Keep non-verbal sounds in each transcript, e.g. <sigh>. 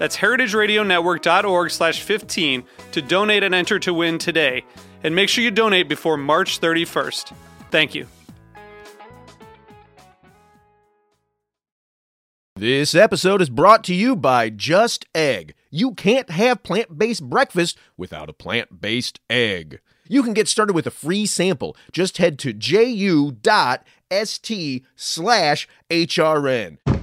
That's heritageradionetwork.org slash 15 to donate and enter to win today. And make sure you donate before March 31st. Thank you. This episode is brought to you by Just Egg. You can't have plant based breakfast without a plant based egg. You can get started with a free sample. Just head to ju.st slash HRN.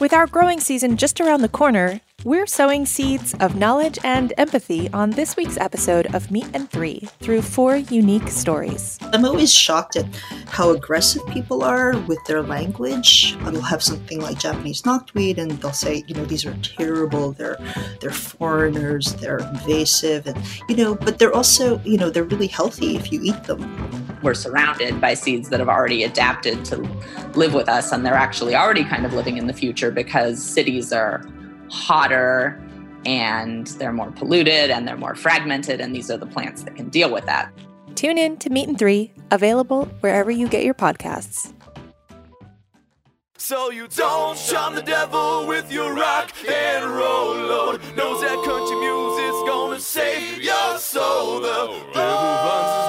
With our growing season just around the corner, we're sowing seeds of knowledge and empathy on this week's episode of Meat and Three through four unique stories. I'm always shocked at how aggressive people are with their language. They'll have something like Japanese knotweed and they'll say, you know, these are terrible, they're they're foreigners, they're invasive and you know, but they're also, you know, they're really healthy if you eat them. We're surrounded by seeds that have already adapted to live with us and they're actually already kind of living in the future because cities are hotter and they're more polluted and they're more fragmented, and these are the plants that can deal with that. Tune in to Meat and Three, available wherever you get your podcasts. So you don't shun the devil with your rock and roll load. Knows that country music's gonna save your soul. The devil finds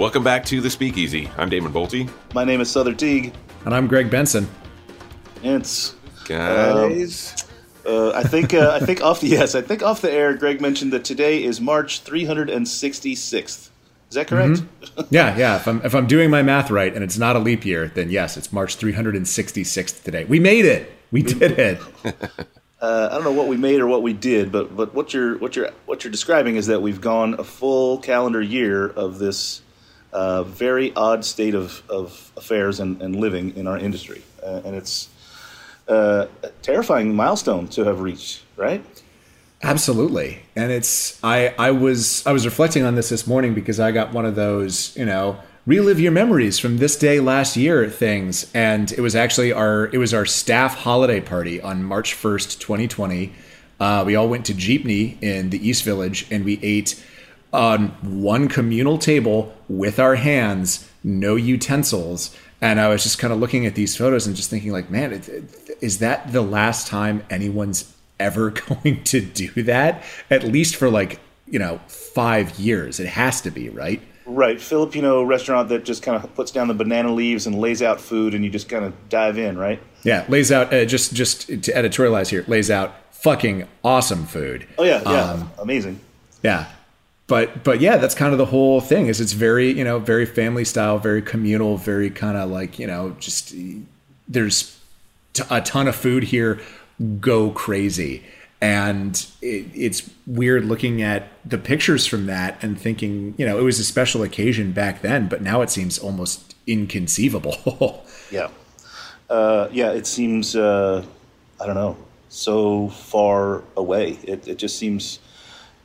Welcome back to the Speakeasy. I'm Damon Boelte. My name is Sother Teague. And I'm Greg Benson. It's Guys, uh, I think uh, I think off the yes I think off the air. Greg mentioned that today is March 366th. Is that correct? Yeah, yeah. If I'm if I'm doing my math right and it's not a leap year, then yes, it's March 366th today. We made it. We did it. <laughs> Uh, I don't know what we made or what we did, but but what you're what you're what you're describing is that we've gone a full calendar year of this very odd state of, of affairs and, and living in our industry, uh, and it's uh, a terrifying milestone to have reached, right? Absolutely. And it's I I was I was reflecting on this this morning because I got one of those, you know, relive your memories from this day last year things and it was actually our it was our staff holiday party on March 1st, 2020. Uh, we all went to Jeepney in the East Village and we ate on one communal table with our hands, no utensils. And I was just kind of looking at these photos and just thinking, like, man, is that the last time anyone's ever <laughs> going to do that? At least for like, you know, five years. It has to be, right? Right, Filipino restaurant that just kind of puts down the banana leaves and lays out food, and you just kind of dive in, right? Yeah, lays out uh, just just to editorialize here, lays out fucking awesome food. Oh yeah, yeah, Um, amazing. Yeah. But but yeah, that's kind of the whole thing. Is it's very you know very family style, very communal, very kind of like you know just there's t- a ton of food here. Go crazy, and it, it's weird looking at the pictures from that and thinking you know it was a special occasion back then, but now it seems almost inconceivable. <laughs> Yeah, uh, yeah. It seems uh, I don't know so far away. It, it just seems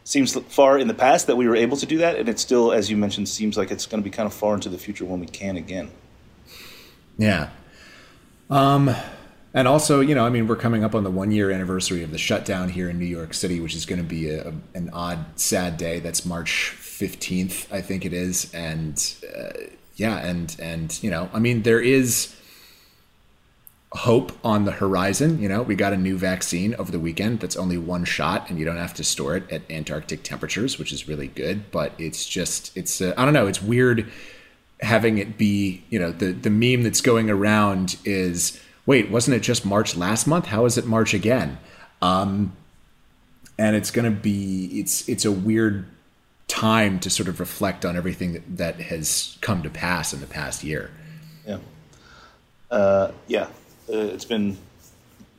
seems far in the past that we were able to do that, and it still, as you mentioned, seems like it's going to be kind of far into the future when we can again. Yeah. Um, and also, you know, I mean, we're coming up on the one year anniversary of the shutdown here in New York City, which is going to be a, an odd, sad day. That's March 15th, I think it is. And uh, yeah, and, and, you know, I mean, there is hope on the horizon. You know, we got a new vaccine over the weekend that's only one shot and you don't have to store it at Antarctic temperatures, which is really good. But it's just, it's, uh, I don't know, it's weird having it be, you know, the, the meme that's going around is wait, wasn't it just March last month? How is it March again? Um, and it's going to be it's it's a weird time to sort of reflect on everything that, that has come to pass in the past year. Yeah. Uh, yeah. Uh, it's been,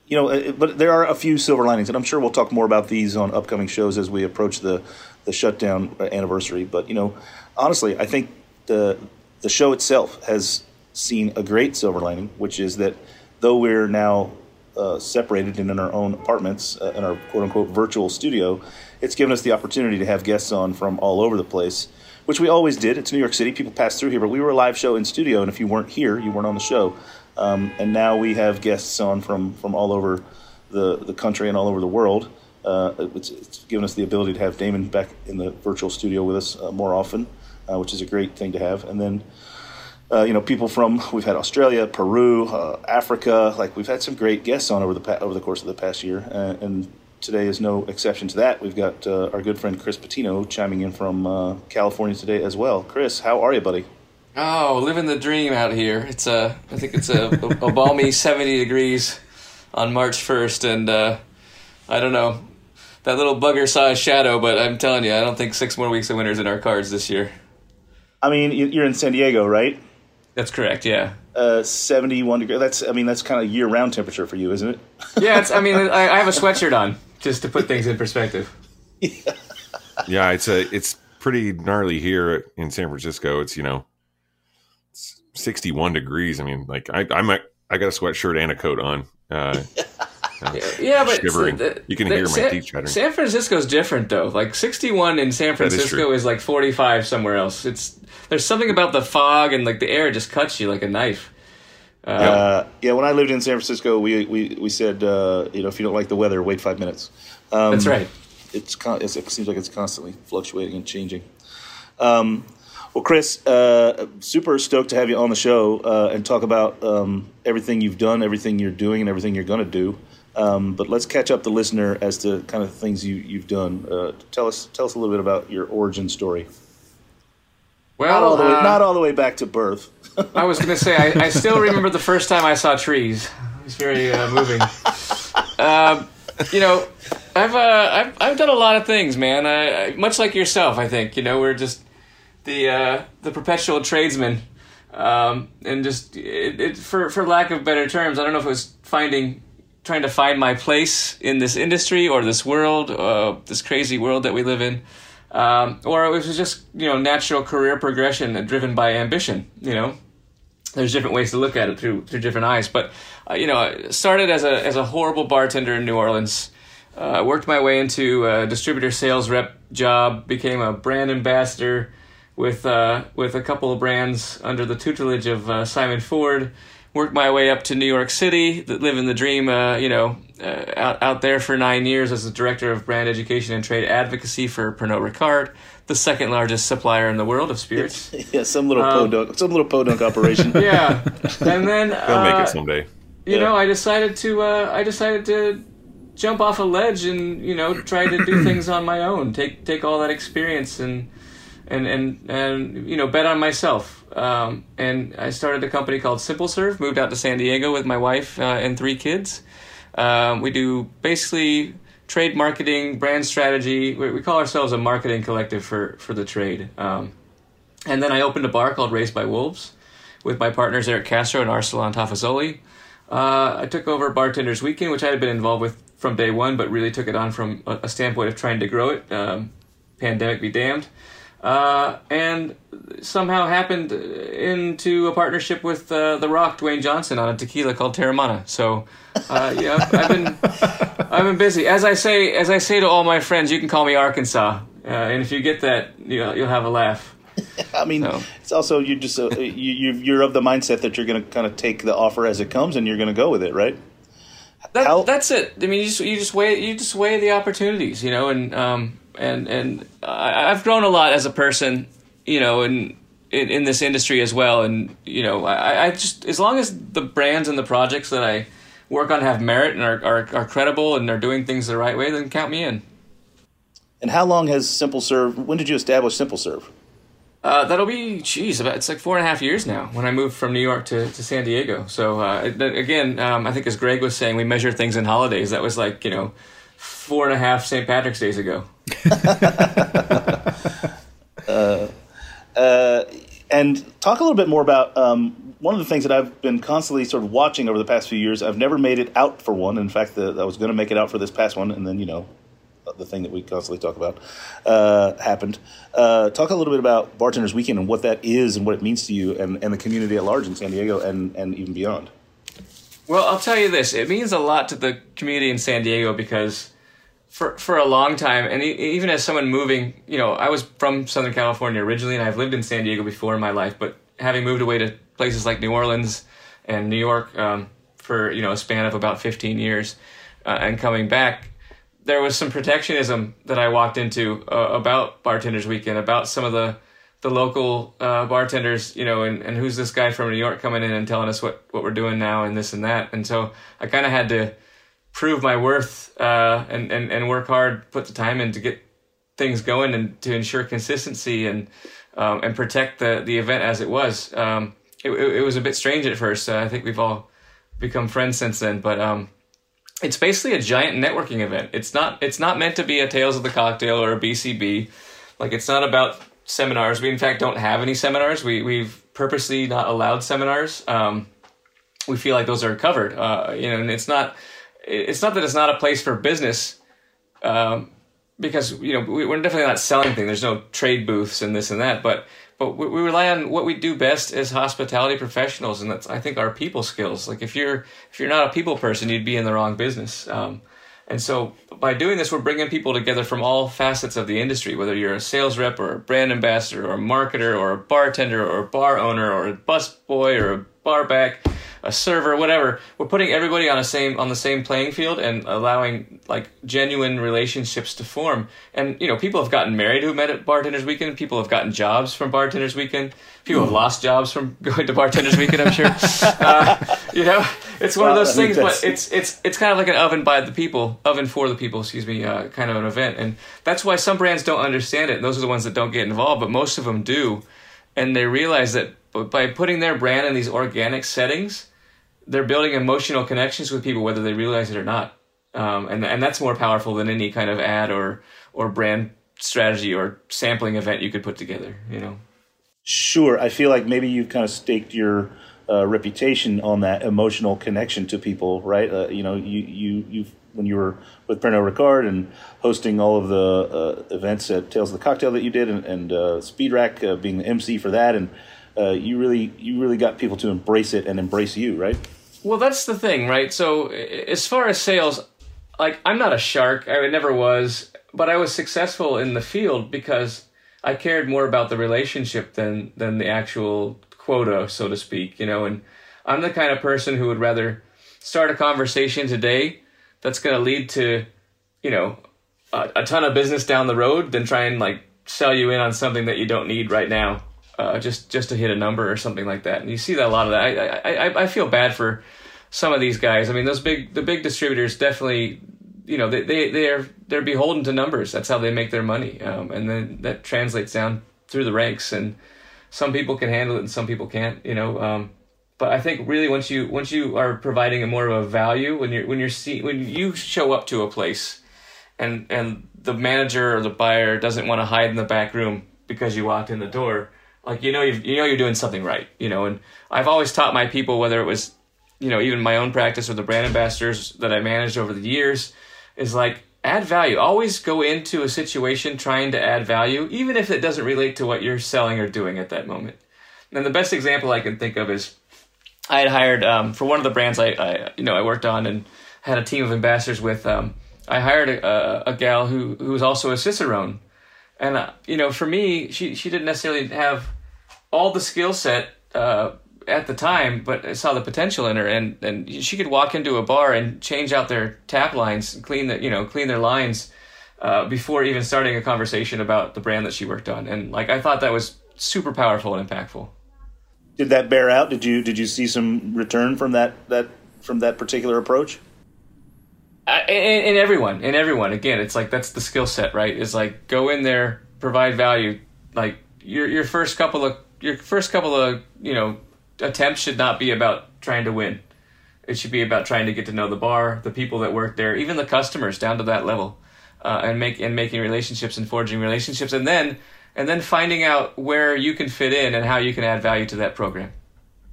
you know, uh, but there are a few silver linings, and I'm sure we'll talk more about these on upcoming shows as we approach the the shutdown anniversary. But you know, honestly, I think the the show itself has seen a great silver lining, which is that though we're now uh, separated and in our own apartments uh, in our quote unquote virtual studio, it's given us the opportunity to have guests on from all over the place, which we always did. It's New York City. People pass through here, but we were a live show in studio, and if you weren't here, you weren't on the show. Um, and now we have guests on from, from all over the, the country and all over the world. Uh, it's, it's, given us the ability to have Damon back in the virtual studio with us uh, more often, uh, which is a great thing to have. And then, uh, you know, people from we've had Australia, Peru, uh, Africa. Like we've had some great guests on over the pa- over the course of the past year, uh, and today is no exception to that. We've got our good friend Chris Patino chiming in from California today as well. Chris, how are you, buddy? Oh, living the dream out here. It's a, I think it's a, a, a balmy <laughs> 70 degrees on March 1st, and uh, I don't know that little bugger sized shadow, but I'm telling you, I don't think six more weeks of winter's in our cards this year. I mean, you're in San Diego, right? That's correct. Yeah. Uh, 71 degrees. That's, I mean, that's kind of year round temperature for you, isn't it? <laughs> yeah. It's, I mean, I, I have a <laughs> sweatshirt on just to put things in perspective. yeah. yeah, it's a, it's pretty gnarly here in San Francisco. It's, you know, 61 degrees. I mean, like I, I'm a, I got a sweatshirt and a coat on. Uh, <laughs> yeah, but shivering. The, you can hear my San, teeth chattering. San Francisco's different though. Like 61 in San Francisco is, is, like 45 somewhere else. It's there's something about the fog and like the air just cuts you like a knife. Uh, uh, yeah, when I lived in San Francisco, we we we said uh, you know if you don't like the weather, wait five minutes. Um, that's right. It's, it's, it seems like it's constantly fluctuating and changing. Um, well, Chris, uh, super stoked to have you on the show uh, and talk about um, everything you've done, everything you're doing, and everything you're going to do. Um, but let's catch up the listener as to kind of things you, you've done. Uh, tell us tell us a little bit about your origin story. Well, not all the way, uh, not all the way back to birth. I was going to say I, I, still remember the first time I saw trees. It was very uh, moving. Um, you know, I've, uh, I've I've done a lot of things, man. I, I, much like yourself, I think. You know, we're just the uh, the perpetual tradesman, um, and just it, it, for for lack of better terms, I don't know if it was finding trying to find my place in this industry or this world, uh, this crazy world that we live in, um, or it was just you know natural career progression driven by ambition. You know, there's different ways to look at it through through different eyes. But uh, you know, I started as a as a horrible bartender in New Orleans. Uh, worked my way into a distributor sales rep job, became a brand ambassador, with uh, with a couple of brands under the tutelage of uh, Simon Ford. Worked my way up to New York City, living the dream. Uh, you know, uh, out out there for nine years as the director of brand education and trade advocacy for Pernod Ricard, the second largest supplier in the world of spirits. <laughs> yeah, some little um, podunk, some little podunk operation. <laughs> yeah, and then <laughs> they'll make it uh, someday. You yeah. know, I decided to uh, I decided to jump off a ledge and you know try to do <clears throat> things on my own. Take take all that experience and and and and you know bet on myself. Um, and I started a company called Simple Serve. Moved out to San Diego with my wife uh, and three kids. Um, we do basically trade marketing, brand strategy. We, we, call ourselves a marketing collective for for the trade. Um, and then I opened a bar called Raised by Wolves with my partners Eric Castro and Arsalan Tafazoli. Uh, I took over Bartenders Weekend, which I had been involved with from day one, but really took it on from a, a standpoint of trying to grow it. Um, pandemic be damned uh, and somehow happened into a partnership with uh, The Rock, Dwayne Johnson, on a tequila called Teremana. So, uh, yeah, I've, I've, been <laughs> I've been busy. As I say, as I say to all my friends, you can call me Arkansas, uh, and if you get that, you know, you'll have a laugh. <laughs> I mean, so. it's also you just uh, you you're of the mindset that you're going to kind of take the offer as it comes, and you're going to go with it, right? That, that's it. I mean, you just you just weigh you just weigh the opportunities, you know, and um, and and I, have grown a lot as a person, you know, in, in, in this industry as well. And you know, I, I just as long as the brands and the projects that I work on have merit and are, are, are credible and are doing things the right way, then count me in. And how long has Simple Serve? When did you establish Simple Serve? Uh, that'll be, geez, about, it's like four and a half years now when I moved from New York to, to San Diego. So uh, again, um, I think as Greg was saying, we measure things in holidays. That was like you know, four and a half St. Patrick's days ago. <laughs> Uh, and talk a little bit more about um, one of the things that I've been constantly sort of watching over the past few years. I've never made it out for one. In fact, the, I was going to make it out for this past one, and then you know, the thing that we constantly talk about uh, happened. Uh, talk a little bit about Bartenders Weekend and what that is and what it means to you and, and the community at large in San Diego and, and even beyond. Well, I'll tell you this: it means a lot to the community in San Diego because for for a long time, and even as someone moving, you know, I was from Southern California originally, and I've lived in San Diego before in my life. But having moved away to places like New Orleans and New York um, for you know a span of about 15 years, uh, and coming back, there was some protectionism that I walked into uh, about Bartenders Weekend, about some of the the local uh, bartenders, you know, and, and who's this guy from New York coming in and telling us what, what we're doing now and this and that. And so I kind of had to prove my worth uh, and, and, and work hard, put the time in to get things going and to ensure consistency and um, and protect the, the event as it was. Um, it, it, was a bit strange at first. Uh, I think we've all become friends since then, but um, it's basically a giant networking event. It's not it's not meant to be a Tales of the Cocktail or a BCB. Like it's not about seminars. We in fact don't have any seminars. We we've purposely not allowed seminars. Um, we feel like those are covered. Uh, you know, and it's not it's not that it's not a place for business. Um, because you know we, we're definitely not selling things. There's no trade booths and this and that, but but we, we rely on what we do best as hospitality professionals, and that's I think our people skills. Like if you're if you're not a people person, you'd be in the wrong business. Um, and so by doing this, we're bringing people together from all facets of the industry, whether you're a sales rep or a brand ambassador or a marketer or a bartender or a bar owner or a bus boy or a bar back, a server, whatever. We're putting everybody on a same on the same playing field and allowing like genuine relationships to form. And you know, people have gotten married who met at Bartenders Weekend. People have gotten jobs from Bartenders Weekend. People have lost jobs from <laughs> going to Bartenders Weekend. I'm sure. Uh, you know, it's one of those things, but it's it's it's kind of like an oven by the people, oven for the people, excuse me, uh, kind of an event, and that's why some brands don't understand it. Those are the ones that don't get involved, but most of them do, and they realize that by putting their brand in these organic settings, they're building emotional connections with people, whether they realize it or not, um, and and that's more powerful than any kind of ad or or brand strategy or sampling event you could put together. You know. Sure, I feel like maybe you've kind of staked your uh, reputation on that emotional connection to people, right? Uh, you know, you you you when you were with Pernod Ricard and hosting all of the uh, events at Tales of the Cocktail that you did, and, and uh, Speed Rack uh, being the MC for that, and uh, you really you really got people to embrace it and embrace you, right? Well, that's the thing, right? So, as far as sales, like I'm not a shark. I never was, but I was successful in the field because I cared more about the relationship than than the actual quota, so to speak. You know, and I'm the kind of person who would rather start a conversation today that's going to lead to, you know, a, a ton of business down the road than try and like sell you in on something that you don't need right now, uh, just just to hit a number or something like that. And you see that a lot of that. I I, I, I feel bad for some of these guys. I mean, those big the big distributors definitely, you know, they they they're they're beholden to numbers. That's how they make their money, um, and then that translates down through the ranks. And some people can handle it, and some people can't. You know. Um, but I think really once you once you are providing a more of a value when you're when you're see when you show up to a place and and the manager or the buyer doesn't want to hide in the back room because you walked in the door like you know you you know you're doing something right you know and I've always taught my people whether it was you know even my own practice or the brand ambassadors that I managed over the years is like add value always go into a situation trying to add value even if it doesn't relate to what you're selling or doing at that moment and the best example I can think of is I had hired um, for one of the brands I, I you know I worked on and had a team of ambassadors with. Um, I hired a, a, a gal who who was also a cicerone, and uh, you know for me she she didn't necessarily have all the skill set uh, at the time, but I saw the potential in her, and and she could walk into a bar and change out their tap lines, clean the you know clean their lines. Uh, before even starting a conversation about the brand that she worked on, and like I thought that was super powerful and impactful. Did that bear out? Did you did you see some return from that that from that particular approach? Uh, in, in everyone, in everyone. Again, it's like that's the skill set, right? Is like go in there, provide value. Like your your first couple of your first couple of you know attempts should not be about trying to win. It should be about trying to get to know the bar, the people that work there, even the customers down to that level, uh, and make and making relationships and forging relationships, and then and then finding out where you can fit in and how you can add value to that program.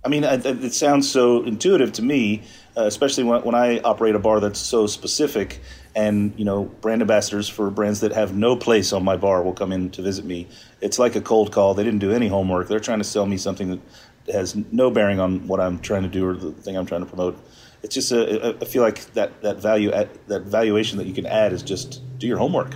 I mean, it, it sounds so intuitive to me, uh, especially when, when I operate a bar that's so specific. And you know, brand ambassadors for brands that have no place on my bar will come in to visit me. It's like a cold call. They didn't do any homework. They're trying to sell me something that has no bearing on what I'm trying to do or the thing I'm trying to promote. It's just a, I feel like that that value that valuation that you can add is just do your homework.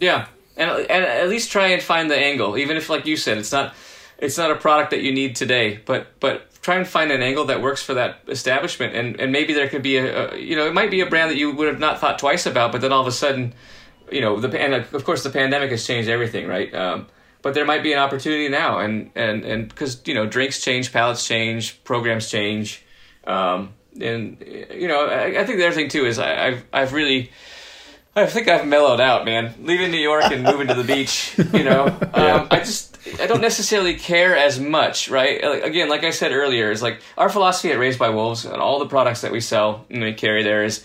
Yeah, and, and at least try and find the angle, even if, like you said, it's not it's not a product that you need today, but but try and find an angle that works for that establishment and, and maybe there could be a, a, you know it might be a brand that you would have not thought twice about but then all of a sudden you know the and of course the pandemic has changed everything right um, but there might be an opportunity now and and and because you know drinks change palates change programs change um, and you know I, I think the other thing too is I, I've I've really I think I've mellowed out, man. Leaving New York and moving to the beach, <laughs> you know, um, I just I don't necessarily care as much, right? Again, like I said earlier, is like our philosophy at Raised by Wolves and all the products that we sell and we carry there is.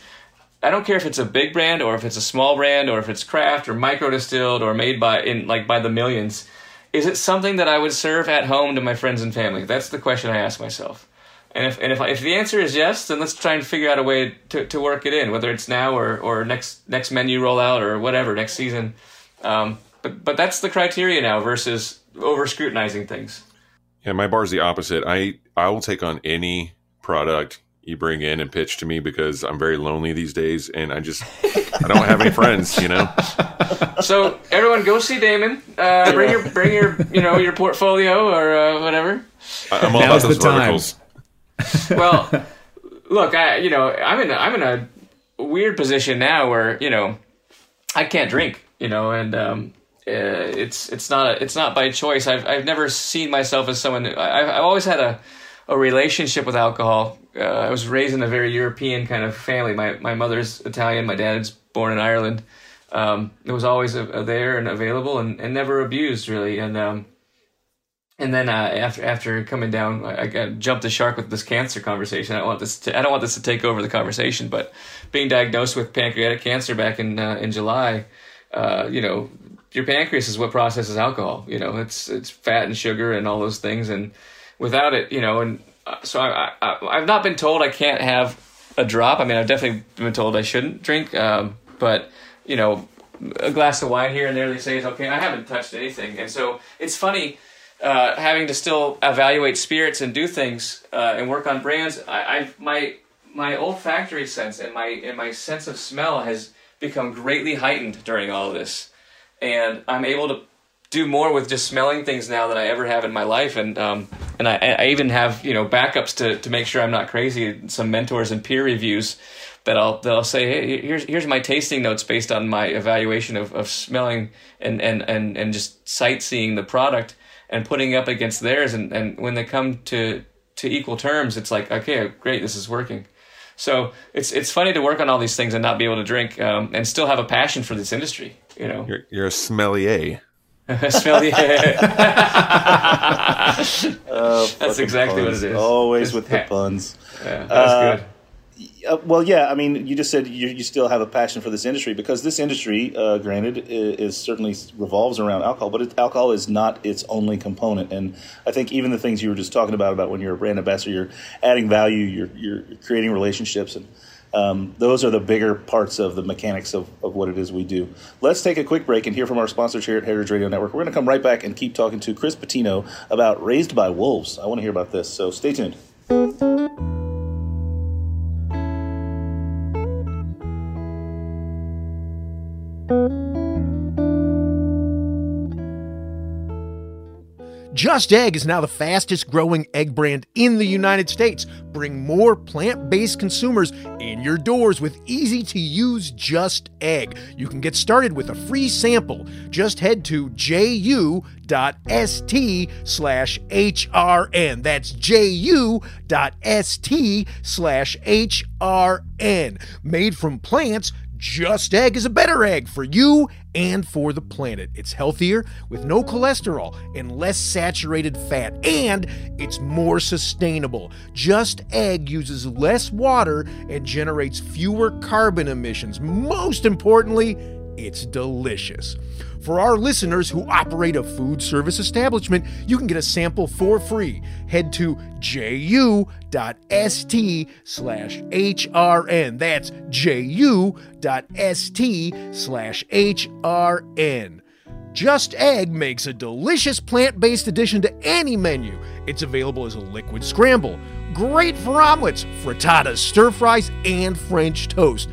I don't care if it's a big brand or if it's a small brand or if it's craft or micro distilled or made by in like by the millions. Is it something that I would serve at home to my friends and family? That's the question I ask myself. And if and if, if the answer is yes, then let's try and figure out a way to, to work it in, whether it's now or, or next next menu rollout or whatever next season. Um, but but that's the criteria now versus over scrutinizing things. Yeah, my bar's the opposite. I I will take on any product you bring in and pitch to me because I'm very lonely these days and I just I don't have any friends, you know. <laughs> So everyone, go see Damon. Uh, bring your bring your you know your portfolio or uh, whatever. I'm all Now's about those verticals. <laughs> <laughs> well, look, I you know I'm in a, I'm in a weird position now where you know I can't drink, you know, and um, uh, it's it's not a, it's not by choice. I've I've never seen myself as someone. I've, I've always had a a relationship with alcohol. Uh, I was raised in a very European kind of family. My my mother's Italian. My dad's born in Ireland. Um, it was always a, a there and available and, and never abused really. And um, and then uh, after after coming down, I, I jumped the shark with this cancer conversation. I don't want this to, I don't want this to take over the conversation, but being diagnosed with pancreatic cancer back in uh, in July, uh, you know, your pancreas is what processes alcohol. You know, it's it's fat and sugar and all those things, and without it, you know, and uh, so I, I I've not been told I can't have a drop. I mean, I've definitely been told I shouldn't drink, um, but you know, a glass of wine here and there they say is okay. I haven't touched anything, and so it's funny uh, having to still evaluate spirits and do things uh, and work on brands. I, I my my olfactory sense and my and my sense of smell has become greatly heightened during all of this, and I'm able to do more with just smelling things now than I ever have in my life, and um, and I, I even have you know backups to to make sure I'm not crazy. Some mentors and peer reviews that I'll that I'll say, hey, here's here's my tasting notes based on my evaluation of, of smelling and, and, and, and just sightseeing the product and putting up against theirs and, and when they come to to equal terms, it's like, okay, great, this is working. So it's it's funny to work on all these things and not be able to drink um, and still have a passion for this industry. You know, You're, you're a smellier. <laughs> smell <laughs> the Uh, That's fucking exactly what it is. Always with the puns. Yeah, that's Uh, good. Uh, well, yeah. I mean, you just said you, you still have a passion for this industry because this industry, uh, granted, is, is certainly revolves around alcohol, but it, alcohol is not its only component. And I think even the things you were just talking about about when you're a brand ambassador, you're adding value, you're, you're creating relationships, and um, those are the bigger parts of the mechanics of, of what it is we do. Let's take a quick break and hear from our sponsors here at Heritage Radio Network. We're going to come right back and keep talking to Chris Patino about Raised by Wolves. I want to hear about this, so stay tuned. Just Egg is now the fastest growing egg brand in the United States. Bring more plant based consumers in your doors with easy to use Just Egg. You can get started with a free sample. Just head to ju.st slash HRN. That's ju.st slash HRN. Made from plants Just Egg is a better egg for you and for the planet. It's healthier with no cholesterol and less saturated fat, and it's more sustainable. Just Egg uses less water and generates fewer carbon emissions. Most importantly, it's delicious. For our listeners who operate a food service establishment, you can get a sample for free. Head to ju.st slash HRN. That's ju.st slash HRN. Just Egg makes a delicious plant based addition to any menu. It's available as a liquid scramble. Great for omelets, frittatas, stir fries, and French toast.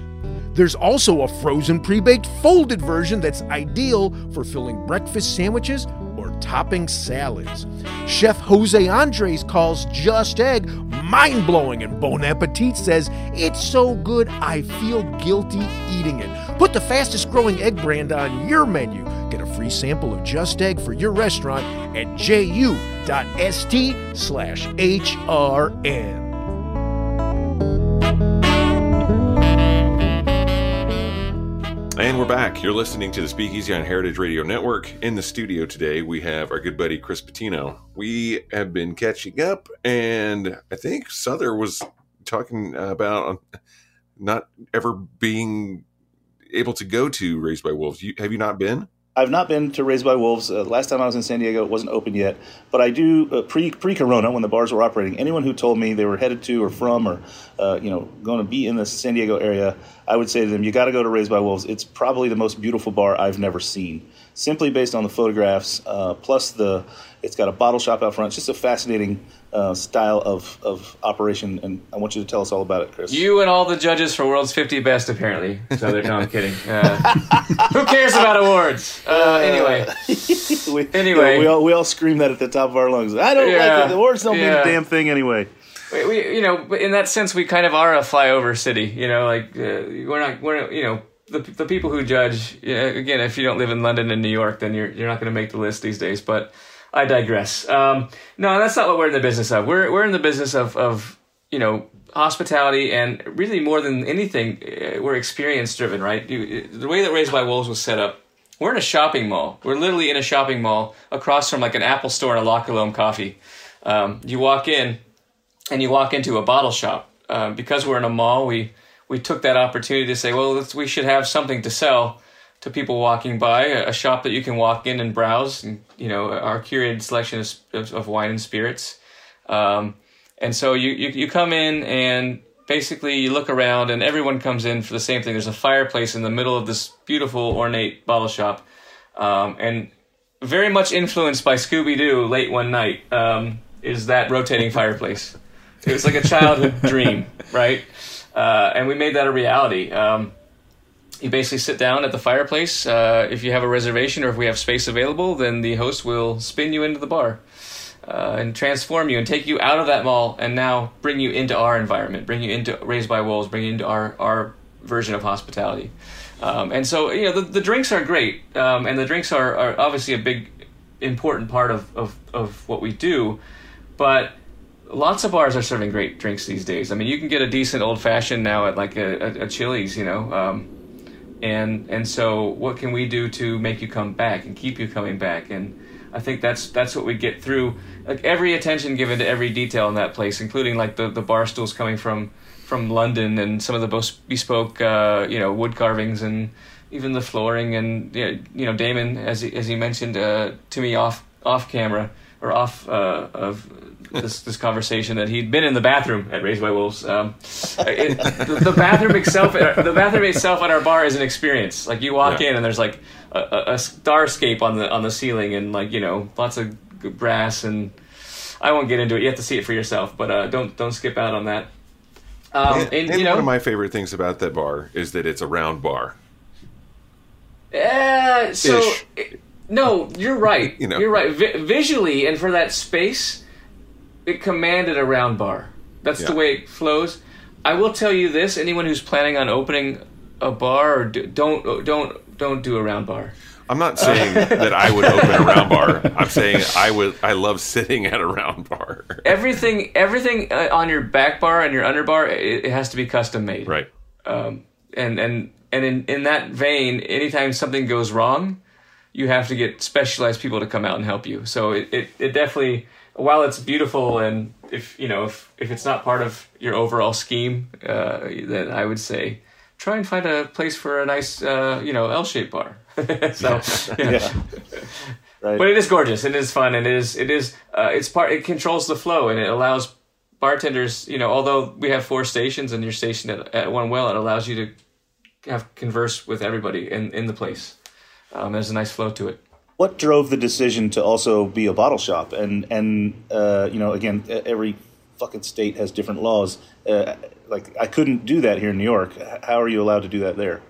There's also a frozen pre baked folded version that's ideal for filling breakfast sandwiches or topping salads. Chef Jose Andres calls Just Egg mind blowing, and Bon Appetit says it's so good I feel guilty eating it. Put the fastest growing egg brand on your menu. Get a free sample of Just Egg for your restaurant at ju.st slash HRN. And we're back. You're listening to the Speakeasy on Heritage Radio Network. In the studio today, we have our good buddy Chris Patino. We have been catching up, and I think Sother was talking about um, not ever being able to go to Raised by Wolves. You, have you not been? I've not been to Raised by Wolves. Uh, last time I was in San Diego, it wasn't open yet. But I do uh, pre pre Corona when the bars were operating. Anyone who told me they were headed to or from or uh, you know going to be in the San Diego area, I would say to them, you got to go to Raised by Wolves. It's probably the most beautiful bar I've never seen. Simply based on the photographs, uh, plus the it's got a bottle shop out front. It's just a fascinating uh, style of, of operation, and I want you to tell us all about it, Chris. You and all the judges for World's 50 Best, apparently. So they're, no, I'm kidding. Uh, who cares about awards? Uh, anyway, <laughs> we, Anyway. yeah, we all we all scream that at the top of our lungs. I don't Yeah, like it. The awards don't mean a damn thing anyway. we, we, you know, in that sense, we kind of are a flyover city. You know, like uh, we're not, we're not, you know, the the people who judge. You know, again, if you don't live in London and New York, then you're you're not going to make the list these days. But I digress. Um, no, that's not what we're in the business of. We're we're in the business of of you know hospitality and really more than anything, uh, we're experience driven, right? You, the way that Raised by Wolves was set up. We're in a shopping mall. We're literally in a shopping mall across from like an Apple store and a La Colombe coffee. Um, you walk in, and you walk into a bottle shop. Um, because we're in a mall, we we took that opportunity to say, well, we should have something to sell to people walking by. A, shop that you can walk in and browse. And, you know, our curated selection of, of, of wine and spirits. Um, and so you, you you come in and basically you look around and everyone comes in for the same thing. There's a fireplace in the middle of this beautiful ornate bottle shop, um, and very much influenced by Scooby Doo. Late one night um, is that rotating fireplace. It was like a childhood <laughs> dream, right? Uh, and we made that a reality. Um, you basically sit down at the fireplace. Uh, if you have a reservation or if we have space available, then the host will spin you into the bar uh, and transform you and take you out of that mall and now bring you into our environment, bring you into Raised by Wolves, bring you into our, our version of hospitality. Um, and so, you know, the, the drinks are great, um, and the drinks are, are obviously a big, important part of, of, of what we do, but lots of bars are serving great drinks these days. I mean, you can get a decent old fashioned now at like a, a, a Chili's, you know. Um, and and so what can we do to make you come back and keep you coming back? And i think that's that's what we get through like every attention given to every detail in that place including like the the bar stools coming from from london and some of the bes- bespoke uh, you know wood carvings and even the flooring and you know damon as he, as he mentioned uh, to me off off camera or off uh, of this this conversation that he'd been in the bathroom at Raised by Wolves. Um, it, the, the bathroom itself, the bathroom itself at our bar is an experience. Like you walk Yeah. in and there's like a, a, starscape on the on the ceiling and like you know lots of brass and I won't get into it. You have to see it for yourself, but uh, don't don't skip out on that. Um, and, and, and know, one of my favorite things about that bar is that it's a round bar. Uh, so it- no, you're right. You know. You're right. Vi- visually and for that space, it commanded a round bar. That's the way it flows. I will tell you this: anyone who's planning on opening a bar, or do, don't don't don't do a round bar. I'm not saying <laughs> that I would open a round bar. I'm saying I would. I love sitting at a round bar. Everything everything uh, on your back bar and your under bar, it, it has to be custom made. Right. Um, and and and in in that vein, anytime something goes wrong, you have to get specialized people to come out and help you. So it it, it definitely while it's beautiful and if you know if if it's not part of your overall scheme, uh, then I would say try and find a place for a nice uh, you know L-shaped bar. <laughs> so yeah. <laughs> Yeah. Right. But it is gorgeous. It is fun, and it is it is uh, it's part. It controls the flow, and it allows bartenders. You know, although we have four stations, and you're stationed at, at one well, it allows you to have converse with everybody in in the place. Um, there's a nice flow to it. What drove the decision to also be a bottle shop? And and uh, you know, again, every fucking state has different laws. Uh, like I couldn't do that here in New York. How are you allowed to do that there?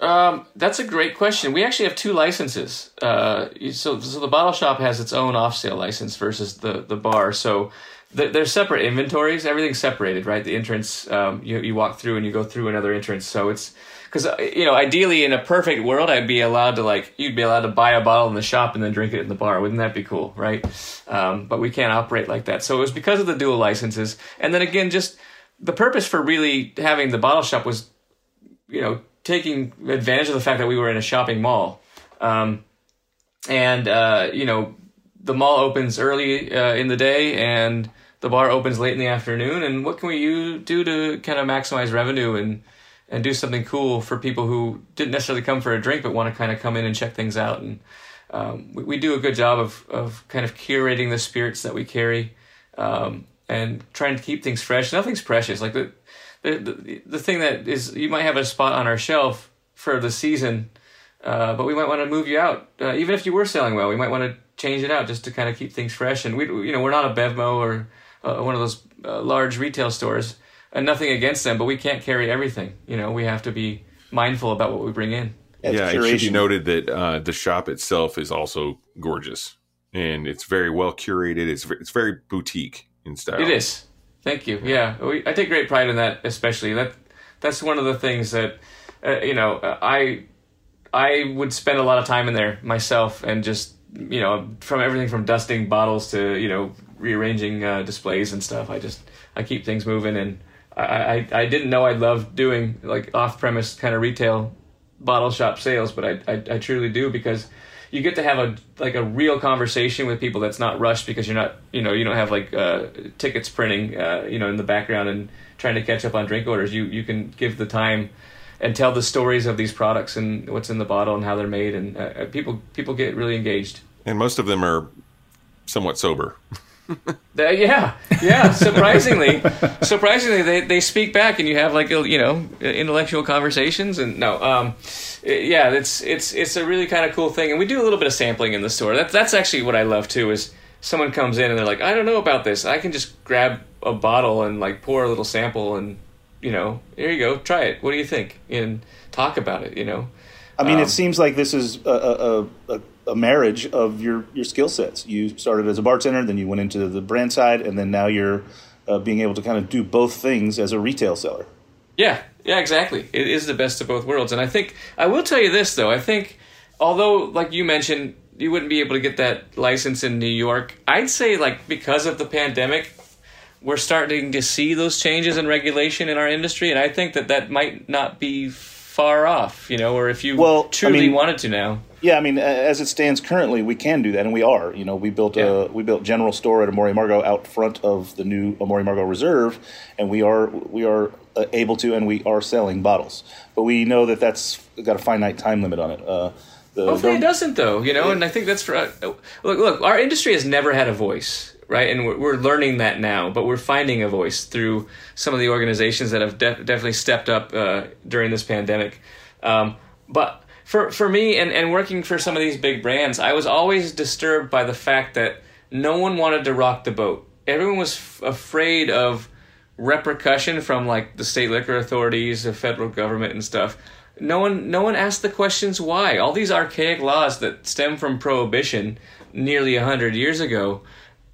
Um, that's a great question. We actually have two licenses. Uh, so, so the bottle shop has its own off sale license versus the the bar. So th- they're separate inventories. Everything's separated, right? The entrance, um, you you walk through and you go through another entrance. So it's because you know, ideally in a perfect world, I'd be allowed to like you'd be allowed to buy a bottle in the shop and then drink it in the bar. Wouldn't that be cool, right? Um, but we can't operate like that. So it was because of the dual licenses, and then again, just the purpose for really having the bottle shop was you know taking advantage of the fact that we were in a shopping mall um, and uh, you know the mall opens early uh, in the day and the bar opens late in the afternoon and what can we do to kind of maximize revenue and and do something cool for people who didn't necessarily come for a drink but want to kind of come in and check things out and um, we, we do a good job of, of kind of curating the spirits that we carry um, and trying to keep things fresh nothing's precious like the the, the the thing that is you might have a spot on our shelf for the season, uh, but we might want to move you out. Uh, even if you were selling well, we might want to change it out just to kind of keep things fresh. And we, you know, we're not a Bevmo or uh, one of those uh, large retail stores, and nothing against them, but we can't carry everything. You know, we have to be mindful about what we bring in. It's yeah, it should be noted that uh, the shop itself is also gorgeous, and it's very well curated. It's it's very boutique in style. It is. Thank you. Yeah, we, I take great pride in that, especially that. That's one of the things that, uh, you know, uh, I, I would spend a lot of time in there myself, and just you know, from everything from dusting bottles to you know rearranging uh, displays and stuff. I just I keep things moving, and I I, didn't know I loved doing like off premise kind of retail bottle shop sales, but I, I I truly do because you get to have a like a real conversation with people that's not rushed because you're not you know you don't have like uh, tickets printing uh, you know in the background and trying to catch up on drink orders. You you can give the time and tell the stories of these products and what's in the bottle and how they're made, and uh, people people get really engaged. and most of them are somewhat sober. <laughs> <laughs> Yeah, yeah. Surprisingly, surprisingly, they, they speak back, and you have like you know intellectual conversations. And no, um, yeah, it's it's it's a really kind of cool thing. And we do a little bit of sampling in the store. That's that's actually what I love too. Is someone comes in and they're like, I don't know about this. I can just grab a bottle and like pour a little sample, and you know, here you go, try it. What do you think? And talk about it. You know. I mean, Um, it seems like this is a, a, a, a marriage of your, your skill sets. You started as a bartender, then you went into the brand side, and then now you're uh, being able to kind of do both things as a retail seller. Yeah, yeah, exactly. It is the best of both worlds. And I think, I will tell you this, though. I think, although, like you mentioned, you wouldn't be able to get that license in New York, I'd say, like, because of the pandemic, we're starting to see those changes in regulation in our industry. And I think that that might not be far off, you know, or if you Well, I truly mean- wanted to now. Yeah, I mean, as it stands currently, we can do that, and we are. You know, we built Yeah. a we built General Store at Amor y Amargo out front of the new Amor y Amargo Reserve, and we are we are uh, able to, and we are selling bottles. But we know that that's got a finite time limit on it. Uh, the, Hopefully it doesn't, though. You know, and I think that's for uh, look. Look, our industry has never had a voice, right? And we're, we're learning that now, but we're finding a voice through some of the organizations that have def- definitely stepped up uh, during this pandemic. Um, but for for me, and and working for some of these big brands, I was always disturbed by the fact that no one wanted to rock the boat. Everyone was f- afraid of repercussion from like the state liquor authorities, the federal government, and stuff. No one, no one asked the questions why. All these archaic laws that stem from prohibition nearly a hundred years ago.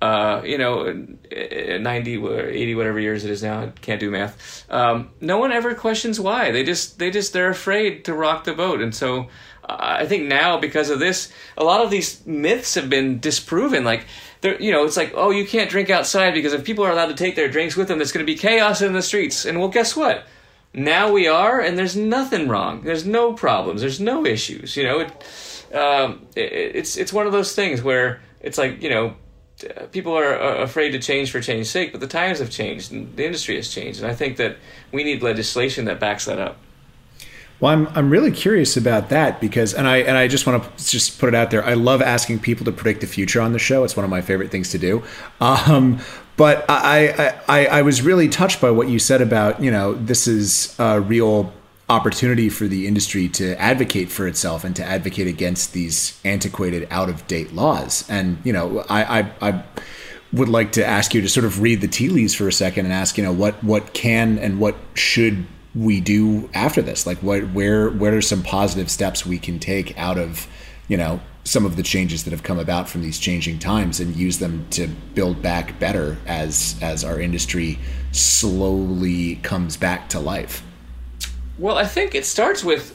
Uh, you know, uh, ninety or eighty, whatever years it is now. Can't do math. Um, no one ever questions why. They just, they just, they're afraid to rock the boat, and so uh, I think now because of this, a lot of these myths have been disproven. Like, they're, you know, it's like, oh, you can't drink outside because if people are allowed to take their drinks with them, there's going to be chaos in the streets. And well, guess what? now we are, and there's nothing wrong. There's no problems. There's no issues. You know, it, um, it, it's it's one of those things where it's like you know, people are uh, afraid to change for change's sake, but the times have changed and the industry has changed, and I think that we need legislation that backs that up. Well, I'm I'm really curious about that because, and I and I just want to just put it out there. I love asking people to predict the future on the show. It's one of my favorite things to do. Um, but I, I I was really touched by what you said about you know this is a real opportunity for the industry to advocate for itself and to advocate against these antiquated, out of date laws. And you know, I, I, I would like to ask you to sort of read the tea leaves for a second and ask you know what what can and what should we do after this? Like what where where are some positive steps we can take out of, you know, some of the changes that have come about from these changing times and use them to build back better as as our industry slowly comes back to life. Well, I think it starts with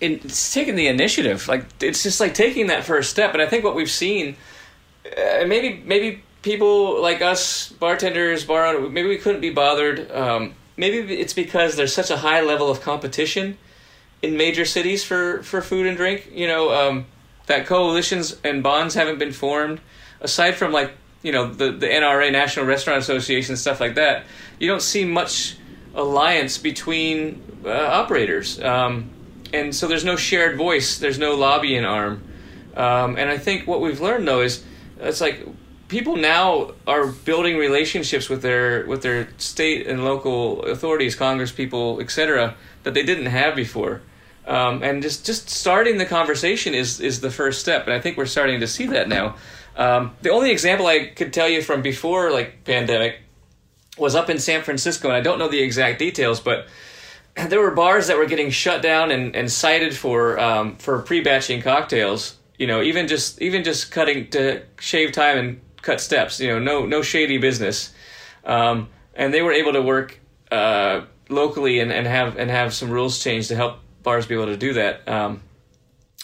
it's taking the initiative. Like it's just like taking that first step. And I think what we've seen, uh, maybe maybe people like us bartenders, bar owners, maybe we couldn't be bothered. Um, maybe it's because there's such a high level of competition in major cities for, for food and drink. You know, um, that coalitions and bonds haven't been formed. Aside from like you know the the NRA National Restaurant Association stuff like that, you don't see much alliance between uh, operators. Um, and so there's no shared voice. There's no lobbying arm. Um, and I think what we've learned though is it's like people now are building relationships with their with their state and local authorities, Congress people, etc., that they didn't have before. Um, and just just starting the conversation is is the first step, and I think we're starting to see that now. Um, the only example I could tell you from before like pandemic was up in San Francisco, and I don't know the exact details, but <clears throat> there were bars that were getting shut down and, and cited for um, for pre-batching cocktails. You know, even just even just cutting to shave time and cut steps. You know, no no shady business. Um, and they were able to work uh, locally and, and have and have some rules changed to help bars be able to do that. Um,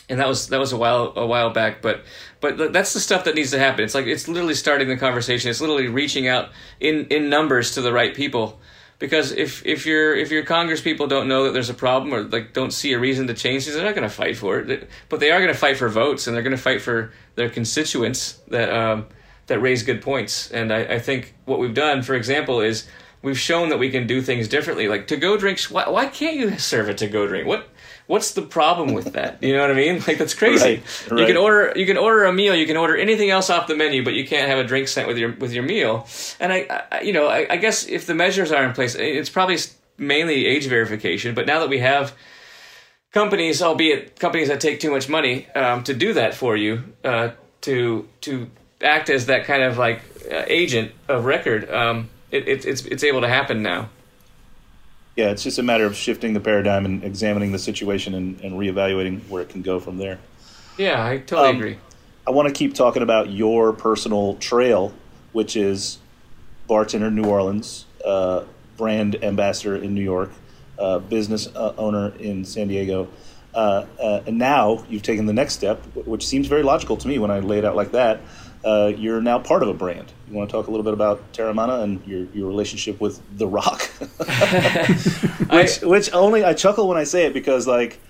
and that was that was a while a while back, but but that's the stuff that needs to happen. It's like it's literally starting the conversation. It's literally reaching out in in numbers to the right people. Because if if your if your Congress people don't know that there's a problem or like don't see a reason to change things, they're not going to fight for it. But they are going to fight for votes and they're going to fight for their constituents that um, that raise good points. And I, I think what we've done, for example, is we've shown that we can do things differently. Like to go drinks, why, why can't you serve a to go drink? What what's the problem with that? You know what I mean? Like that's crazy. Right, right. You can order you can order a meal, you can order anything else off the menu, but you can't have a drink sent with your with your meal. And I, I you know I, I guess if the measures are in place, it's probably mainly age verification. But now that we have companies, albeit companies that take too much money um, to do that for you, uh, to to act as that kind of like uh, agent of record, um, it, it, it's it's able to happen now. Yeah, it's just a matter of shifting the paradigm and examining the situation and, and reevaluating where it can go from there. Yeah, I totally Um, agree. I want to keep talking about your personal trail, which is bartender in New Orleans, uh, brand ambassador in New York, uh, business uh, owner in San Diego. Uh, uh, and now you've taken the next step, which seems very logical to me when I lay it out like that. Uh, you're now part of a brand. You want to talk a little bit about Teremana and your, your relationship with The Rock? <laughs> <laughs> which, which only I chuckle when I say it because, like,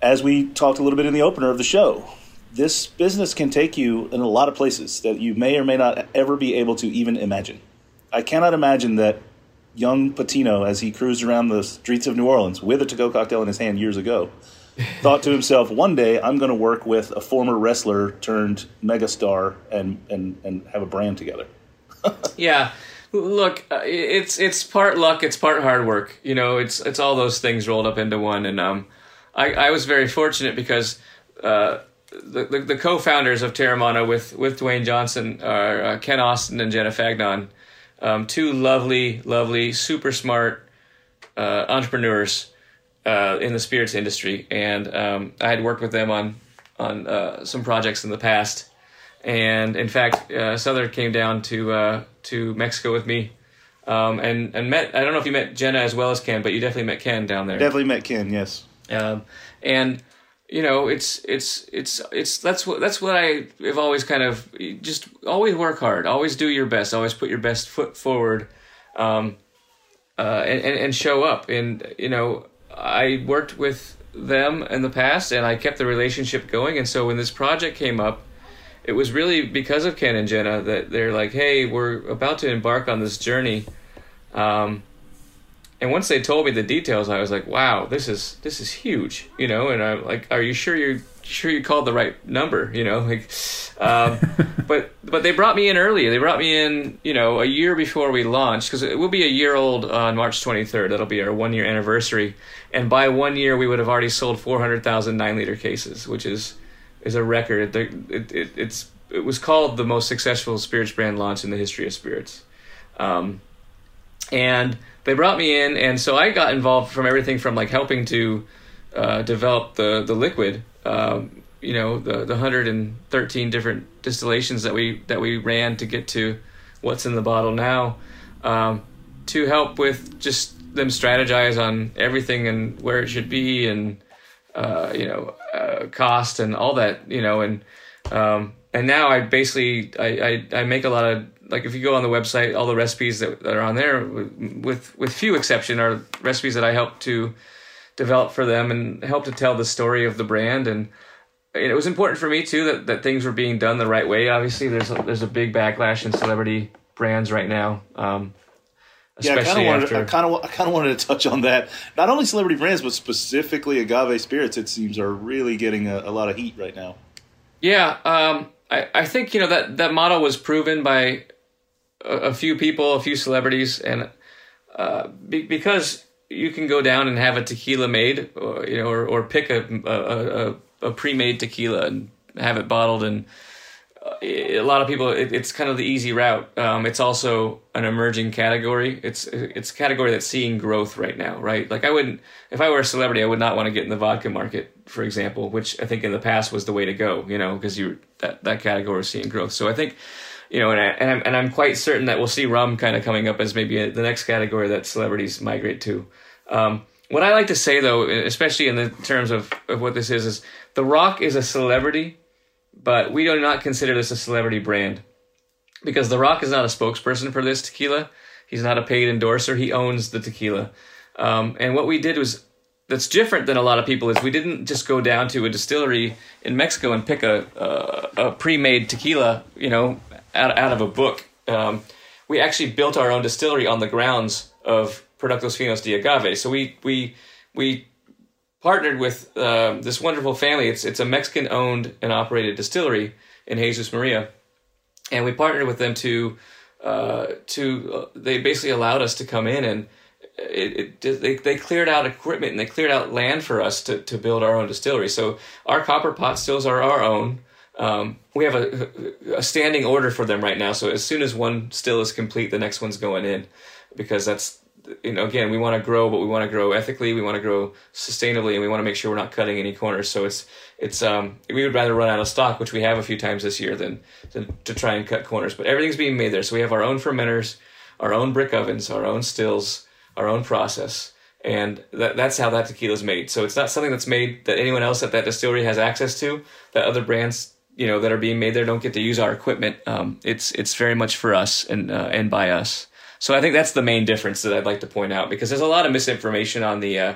as we talked a little bit in the opener of the show, this business can take you in a lot of places that you may or may not ever be able to even imagine. I cannot imagine that young Patino, as he cruised around the streets of New Orleans with a to-go cocktail in his hand years ago, thought to himself, "One day I'm going to work with a former wrestler turned megastar and and and have a brand together." <laughs> Yeah, look, uh, it's it's part luck, it's part hard work. You know, it's it's all those things rolled up into one. And um, I I was very fortunate because uh, the, the the co-founders of Teremana with with Dwayne Johnson are uh, Ken Austin and Jenna Fagnan, um, two lovely, lovely, super smart uh, entrepreneurs uh, in the spirits industry, and um, I had worked with them on on uh, some projects in the past. And in fact, uh, Sother came down to uh, to Mexico with me, um, and and met. I don't know if you met Jenna as well as Ken, but you definitely met Ken down there. Definitely met Ken. Yes. Um, and you know, it's it's it's it's that's what that's what I have always kind of just always work hard, always do your best, always put your best foot forward. Um, uh, and, and and show up. And you know, I worked with them in the past, and I kept the relationship going. And so when this project came up, it was really because of Ken and Jenna that they're like, "Hey, we're about to embark on this journey." Um, and once they told me the details, I was like, "Wow, this is this is huge," you know. And I'm like, "Are you sure you're sure you called the right number?" You know, like, um, <laughs> but but they brought me in early. They brought me in, you know, a year before we launched because it will be a year old on March 23rd. That'll be our one year anniversary, and by one year we would have already sold 400,000 nine liter cases, which is is a record. It, it, it, it's it was called the most successful spirits brand launch in the history of spirits. Um, and they brought me in, and so I got involved from everything from like helping to uh, develop the the liquid. Um, you know, the the 113 different distillations that we that we ran to get to what's in the bottle now. Um, to help with just them strategize on everything and where it should be and uh, you know uh, cost and all that you know and um, and now I basically I, I, I make a lot of like if you go on the website all the recipes that, that are on there with with few exception are recipes that I help to develop for them and help to tell the story of the brand and it was important for me too that, that things were being done the right way obviously there's a, there's a big backlash in celebrity brands right now um, Yeah, I kind especially of wanted. after I kind of. I kind of wanted to touch on that. Not only celebrity brands, but specifically agave spirits. It seems are really getting a, a lot of heat right now. Yeah, um, I, I think you know that that model was proven by a, a few people, a few celebrities, and uh, be, because you can go down and have a tequila made, or, you know, or, or pick a a, a a pre-made tequila and have it bottled, and uh, a lot of people, it, it's kind of the easy route. Um, it's also an emerging category. It's it's a category that's seeing growth right now, right? Like I wouldn't, if I were a celebrity, I would not want to get in the vodka market, for example, which I think in the past was the way to go, you know, because you that that category is seeing growth. So I think, you know, and I, and I'm and I'm quite certain that we'll see rum kind of coming up as maybe a, the next category that celebrities migrate to. Um, what I like to say though, especially in the terms of, of what this is, is The Rock is a celebrity but we do not consider this a celebrity brand because The Rock is not a spokesperson for this tequila. He's not a paid endorser. He owns the tequila. Um, and what we did was that's different than a lot of people is we didn't just go down to a distillery in Mexico and pick a a, pre-made tequila, you know, out out of a book. Um, we actually built our own distillery on the grounds of Productos Finos de Agave. So we we we partnered with um, this wonderful family. It's it's a Mexican owned and operated distillery in Jesus Maria, and we partnered with them to uh, to uh, they basically allowed us to come in and it, it they they cleared out equipment and they cleared out land for us to to build our own distillery. So our copper pot stills are our own. Um, we have a, a standing order for them right now. So as soon as one still is complete, the next one's going in because that's you know again we want to grow but we want to grow ethically we want to grow sustainably and we want to make sure we're not cutting any corners. So it's it's um we would rather run out of stock which we have a few times this year than, than to try and cut corners. But everything's being made there. So we have our own fermenters our own brick ovens our own stills our own process and that, that's how that tequila is made. So it's not something that's made that anyone else at that distillery has access to that other brands you know that are being made there don't get to use our equipment. Um, it's it's very much for us and uh, and by us so I think that's the main difference that I'd like to point out because there's a lot of misinformation on the uh,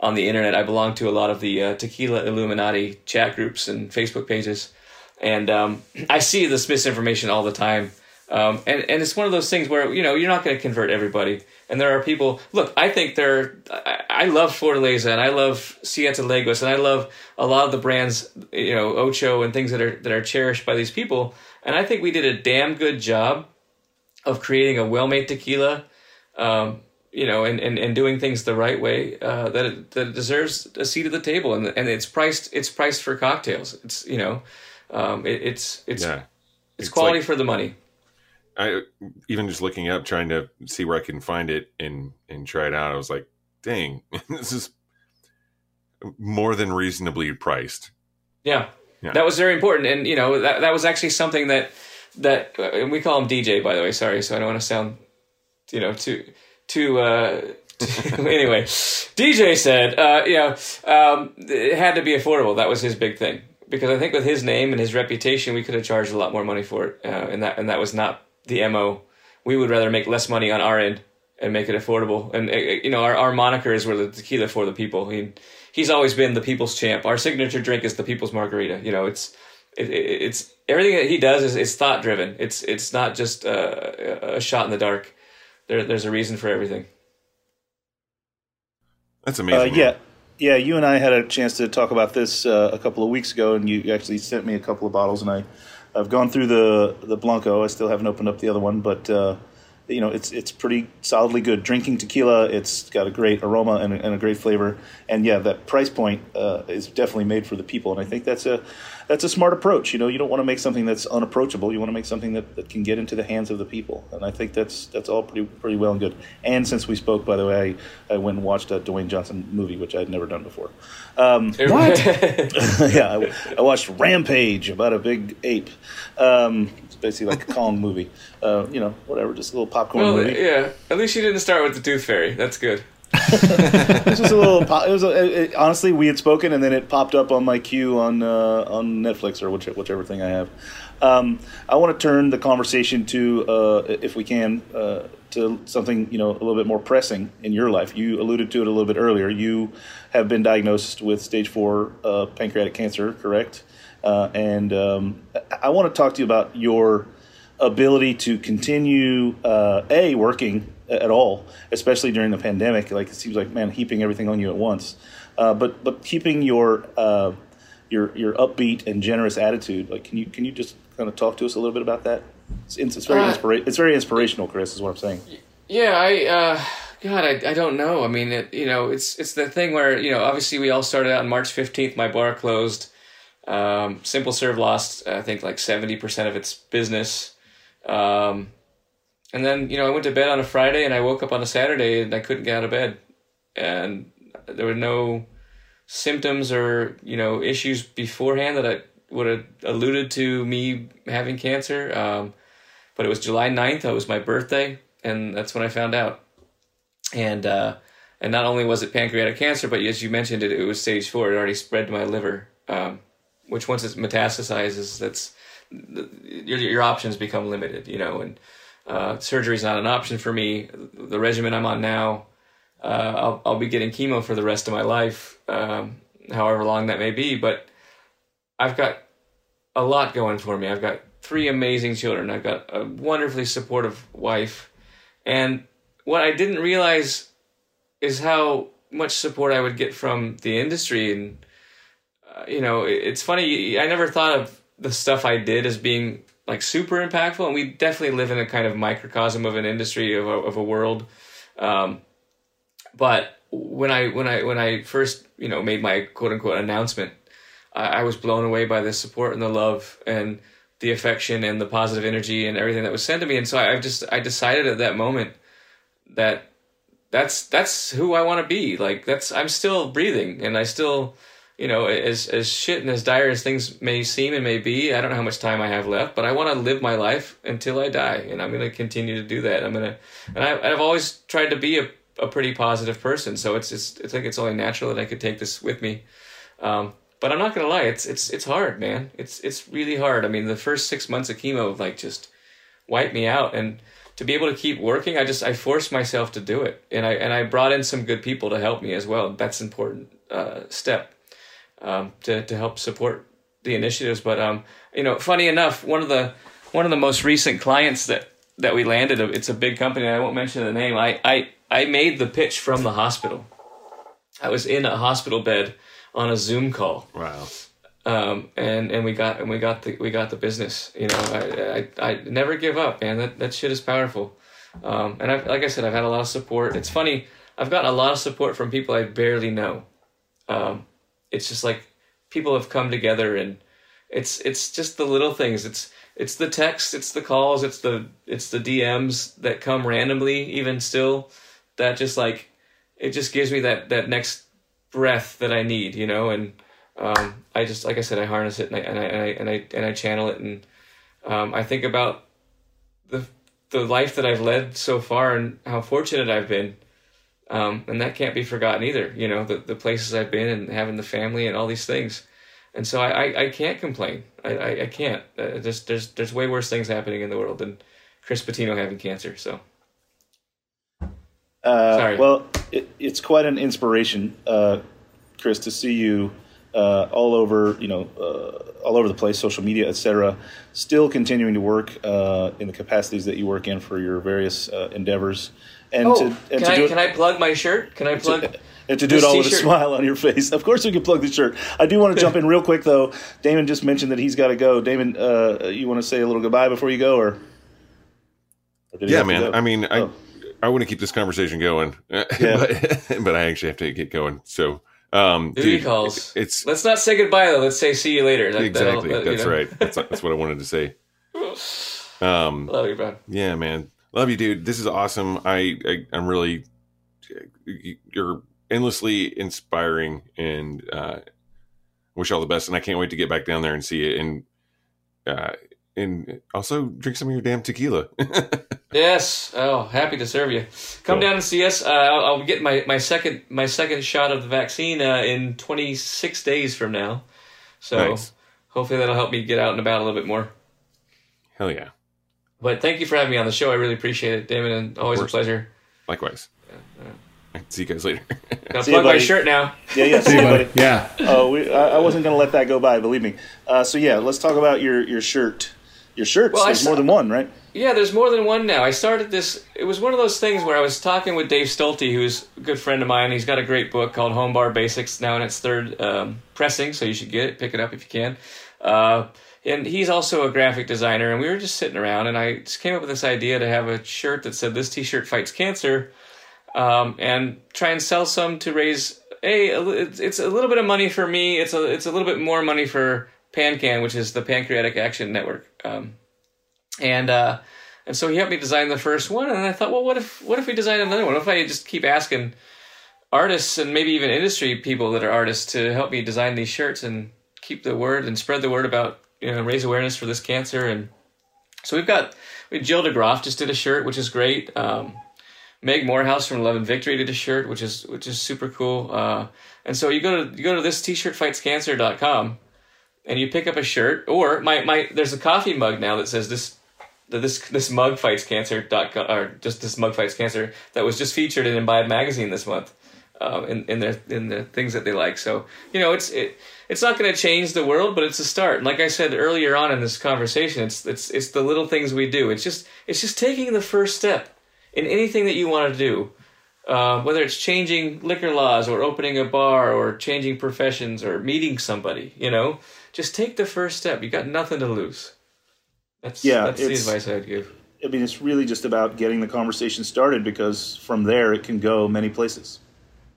on the internet. I belong to a lot of the uh, Tequila Illuminati chat groups and Facebook pages, and um, <clears throat> I see this misinformation all the time. Um, and and it's one of those things where you know you're not going to convert everybody, and there are people. Look, I think there. I, I love Fortaleza and I love Siete Leguas and I love a lot of the brands, you know, Ocho and things that are that are cherished by these people. And I think we did a damn good job of creating a well-made tequila, um, you know, and, and, and doing things the right way, uh, that it, that it deserves a seat at the table, and and it's priced it's priced for cocktails. It's you know, um, it, it's it's Yeah. it's, It's quality like- for the money. I even just looking up, trying to see where I can find it and and try it out. I was like, dang, <laughs> this is more than reasonably priced. Yeah. Yeah. That was very important, and you know that that was actually something that that and we call him DJ by the way. Sorry, so I don't want to sound you know too too. Uh, <laughs> anyway, DJ said, uh, you know, um, it had to be affordable. That was his big thing because I think with his name and his reputation, we could have charged a lot more money for it, uh, and that and that was not the mo. We would rather make less money on our end and make it affordable. And uh, you know, our, our moniker is we're the tequila for the people. He, he's always been the people's champ. Our signature drink is the people's margarita. You know, it's it, it, it's everything that he does is, is thought driven. It's it's not just a, a shot in the dark. There, there's a reason for everything. That's Uh, amazing. yeah, yeah. You and I had a chance to talk about this uh, a couple of weeks ago, and you actually sent me a couple of bottles, and I, I've gone through the the Blanco. I still haven't opened up the other one, but uh, you know, it's it's pretty solidly good. Drinking tequila, it's got a great aroma and a, and a great flavor, and yeah, that price point uh, is definitely made for the people, and I think that's a that's a smart approach. You know, you don't want to make something that's unapproachable. You want to make something that, that can get into the hands of the people, and I think that's that's all pretty pretty well and good. And since we spoke, by the way, I, I went and watched a Dwayne Johnson movie, which I had never done before. Um, What? <laughs> yeah, I, I watched Rampage about a big ape. Um, it's basically like a Kong movie. Uh, you know, whatever, just a little popcorn well, movie. yeah. At least you didn't start with the Tooth Fairy. That's good. <laughs> It was a little. po- It was a, it, honestly, we had spoken, and then it popped up on my queue on uh, on Netflix or which, whichever thing I have. Um, I want to turn the conversation to, uh, if we can, uh, to something you know a little bit more pressing in your life. You alluded to it a little bit earlier. You have been diagnosed with stage four uh, pancreatic cancer, correct? Uh, and um, I- I want to talk to you about your ability to continue uh, a working at all, especially during the pandemic. Like it seems like man, heaping everything on you at once. Uh, but but keeping your uh, your your upbeat and generous attitude. Like can you can you just kind of talk to us a little bit about that? It's, it's very Uh, inspira- It's very inspirational, Chris. Is what I'm saying. Yeah, I uh God, I, I don't know. I mean, it, you know, it's it's the thing where you know, obviously, we all started out on March fifteenth. My bar closed. Um, Simple Serve lost, I think, like seventy percent of its business. Um, and then you know, I went to bed on a Friday, and I woke up on a Saturday, and I couldn't get out of bed, and there were no symptoms or you know issues beforehand that I would have alluded to me having cancer. Um, but it was July 9th. It was my birthday, and that's when I found out. And uh, and not only was it pancreatic cancer, but as you mentioned, it, it was stage four. It already spread to my liver, um, which once it metastasizes, that's your your options become limited. You know, and uh, surgery is not an option for me. The regimen I'm on now, uh, I'll I'll be getting chemo for the rest of my life, um, however long that may be. But I've got a lot going for me. I've got three amazing children. I've got a wonderfully supportive wife. And what I didn't realize is how much support I would get from the industry. And, uh, you know, it's funny. I never thought of the stuff I did as being like super impactful. And we definitely live in a kind of microcosm of an industry, of a, of a world. Um, but when I when I when I first you know made my quote unquote announcement, I, I was blown away by the support and the love and the affection and the positive energy and everything that was sent to me. And so I, I just I decided at that moment that that's that's who I want to be. Like that's I'm still breathing and I still you know as as shit and as dire as things may seem and may be. I don't know how much time I have left, but I want to live my life until I die, and I'm going to continue to do that. I'm going to and I, I've always tried to be a a pretty positive person, so it's it's I think it's only natural that I could take this with me. Um, but I'm not gonna lie, it's it's it's hard, man. It's it's really hard. I mean, the first six months of chemo like just wiped me out, and to be able to keep working, I just I forced myself to do it, and I and I brought in some good people to help me as well. That's important uh, step um, to to help support the initiatives. But um, you know, funny enough, one of the one of the most recent clients that that we landed, it's a big company. I won't mention the name. I I I made the pitch from the hospital. I was in a hospital bed on a Zoom call Wow. um, and and we got and we got the we got the business. You know, I I, I never give up, man. That that shit is powerful. Um, and I've, like I said, I've had a lot of support. It's funny, I've gotten a lot of support from people I barely know. Um, it's just like people have come together, and it's it's just the little things. It's it's the texts, it's the calls, it's the it's the DMs that come randomly, even still. That just like it just gives me that that next breath that I need, you know, and um, I just like I said, I harness it and I and I and I and I, and I channel it, and um, I think about the the life that I've led so far and how fortunate I've been, um, and that can't be forgotten either. You know, the the places I've been and having the family and all these things, and so I I, I can't complain. I I, I can't. Uh, there's there's there's way worse things happening in the world than Chris Patino having cancer. So Uh, Sorry. Well, it, it's quite an inspiration, uh, Chris, to see you uh, all over, you know, uh, all over the place, social media, etc. Still continuing to work uh, in the capacities that you work in for your various uh, endeavors, and Oh, to and can to I do it. can I plug my shirt? Can I plug? <laughs> and to do it this all with a t-shirt? smile on your face. Of course, we can plug the shirt. I do want to jump in real quick, though. Damon just mentioned that he's got to go. Damon, uh, you want to say a little goodbye before you go, or? or did Yeah, man. I mean, I Oh. I want to keep this conversation going, <laughs> but <laughs> but I actually have to get going. So, um, Duty dude, calls. It's Let's not say goodbye though. Let's say see you later. That- exactly that- you that's know. right. That's that's what I wanted to say. <laughs> Um, Love you, bro. Yeah, man. Love you, dude. This is awesome. I, I I'm really you're endlessly inspiring and uh wish all the best and I can't wait to get back down there and see it and uh and also drink some of your damn tequila. <laughs> Yes. Oh, happy to serve you. Come Cool. down and see us. Uh, I'll, I'll get my, my second my second shot of the vaccine uh, in 26 days from now. So Nice. hopefully that'll help me get out and about a little bit more. Hell yeah. But thank you for having me on the show. I really appreciate it, Damon, and always a pleasure. Likewise. See you guys later. Now See ya, plug my shirt now. Yeah, yeah. <laughs> See you, buddy. Yeah. Oh, we, I, I wasn't going to let that go by. Believe me. Uh, so yeah, let's talk about your your shirt. Your shirts. Well, There's saw- more than one, right? Yeah, there's more than one now. I started this. It was one of those things where I was talking with Dave Stolte, who's a good friend of mine. He's got a great book called Home Bar Basics, now in its third um, pressing, so you should get it, pick it up if you can. Uh, and he's also a graphic designer, and we were just sitting around, and I just came up with this idea to have a shirt that said, "This T-shirt fights cancer," um, and try and sell some to raise it's, it's a little bit of money for me. It's a it's a little bit more money for PanCan, which is the Pancreatic Action Network. Um, and uh, and so he helped me design the first one, and I thought, well, what if what if we design another one? What if I just keep asking artists and maybe even industry people that are artists to help me design these shirts and keep the word and spread the word about you know raise awareness for this cancer and so we've got we Jill DeGroff just did a shirt which is great. Um, Meg Morehouse from Love and Victory did a shirt which is which is super cool. Uh, and so you go to you go to this t-shirtfightscancer.com and you pick up a shirt or my, my there's a coffee mug now that says this this this mug fights cancer dot or just this mug fights cancer that was just featured in Imbibe magazine this month um, in in their in the things that they like. So you know it's it it's not going to change the world, but it's a start. And like I said earlier on in this conversation, it's it's it's the little things we do. It's just it's just taking the first step in anything that you want to do. Uh, whether it's changing liquor laws or opening a bar or changing professions or meeting somebody, you know, just take the first step. You got nothing to lose. That's Yeah, that's the advice I'd give. I mean, it's really just about getting the conversation started because from there it can go many places.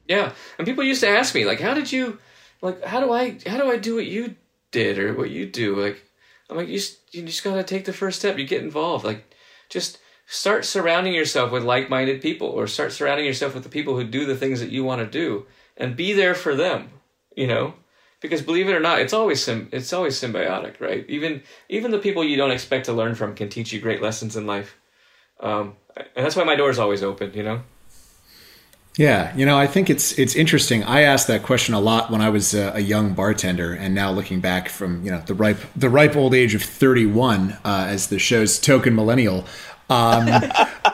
Yeah, and people used to ask me like, "How did you, like, how do I, how do I do what you did or what you do?" Like, I'm like, you just, you just gotta take the first step. You get involved. Like, just start surrounding yourself with like-minded people, or start surrounding yourself with the people who do the things that you want to do, and be there for them. You know, because believe it or not, it's always sim- it's always symbiotic, right? Even even the people you don't expect to learn from can teach you great lessons in life. Um, and that's why my door is always open. You know. Yeah, you know, I think it's it's interesting. I asked that question a lot when I was a, a young bartender, and now looking back from you know the ripe the ripe old age of thirty one uh, as the show's token millennial, um,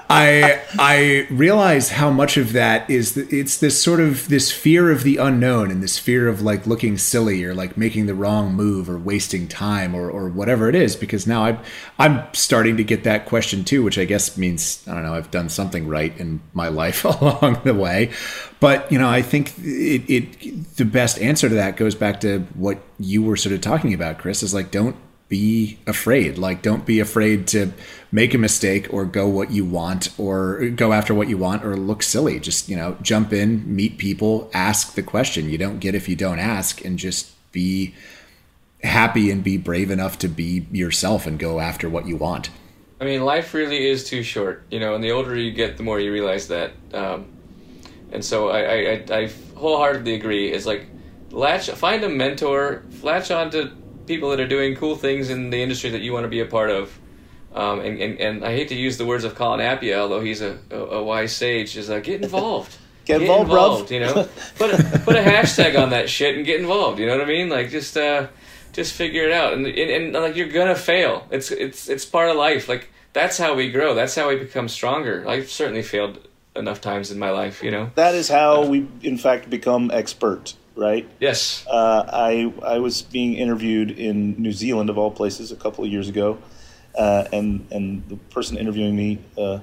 I I realize how much of that is it's this sort of this fear of the unknown and this fear of like looking silly or like making the wrong move or wasting time or or whatever it is. Because now I'm I'm starting to get that question too, which I guess means I don't know I've done something right in my life <laughs> along the way. But you know I think it, it the best answer to that goes back to what you were sort of talking about, Chris. Is like don't be afraid. Like, don't be afraid to make a mistake or go what you want or go after what you want or look silly. Just, you know, jump in, meet people, ask the question. You don't get if you don't ask and just be happy and be brave enough to be yourself and go after what you want. I mean, life really is too short, you know. And the older you get, the more you realize that. Um, and so I, I, I, wholeheartedly agree. It's like latch, find a mentor, latch on to people that are doing cool things in the industry that you want to be a part of. Um, and, and, and I hate to use the words of Colin Appiah, although he's a, a, a wise sage, is uh, get involved. <laughs> Get involved, bruv. You know, put a, put a hashtag on that shit and get involved. You know what I mean? Like just uh, just figure it out. And, and and like you're gonna fail. It's it's it's part of life. Like that's how we grow. That's how we become stronger. I've certainly failed enough times in my life. You know. That is how we, in fact, become expert, right? Yes. Uh, I I was being interviewed in New Zealand of all places a couple of years ago, uh, and and the person interviewing me uh,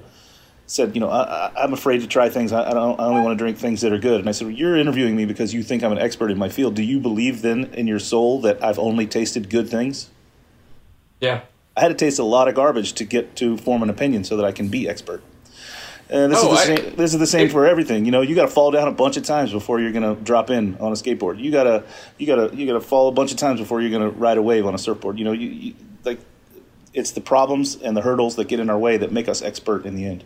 said, you know, I, I, I'm afraid to try things. I, I don't. I only want to drink things that are good. And I said, well, you're interviewing me because you think I'm an expert in my field. Do you believe then in your soul that I've only tasted good things? Yeah. I had to taste a lot of garbage to get to form an opinion so that I can be expert. And this Oh, is the I- same. This is the same for everything. You know, you got to fall down a bunch of times before you're going to drop in on a skateboard. You gotta, you gotta, you gotta fall a bunch of times before you're going to ride a wave on a surfboard. You know, you, you it's the problems and the hurdles that get in our way that make us expert in the end.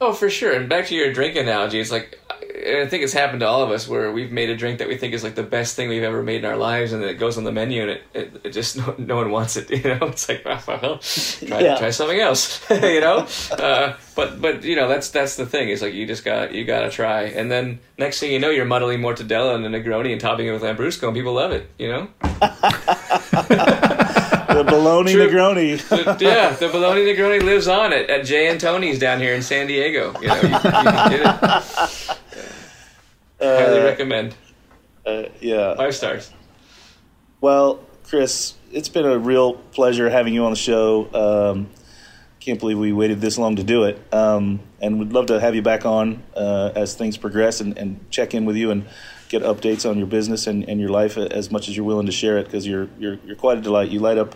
Oh, for sure. And back to your drink analogy, it's like I I think it's happened to all of us where we've made a drink that we think is like the best thing we've ever made in our lives, and then it goes on the menu and it, it, it just no, no one wants it. <laughs> You know, it's like well, well try Yeah. try something else. <laughs> you know, uh, but but you know that's that's the thing. It's like you just got you got to try, and then next thing you know, you're muddling mortadella and a Negroni and topping it with Lambrusco, and people love it. You know. <laughs> The bologna True. Negroni. The- yeah, the bologna Negroni lives on at, at Jay and Tony's down here in San Diego. You know, you, you can get it. Highly recommend. Uh, yeah. Five stars. Well, Chris, it's been a real pleasure having you on the show. Um, can't believe we waited this long to do it. Um, and we'd love to have you back on uh, as things progress and, and check in with you and get updates on your business and, and your life as much as you're willing to share it because you're, you're, you're quite a delight. You light up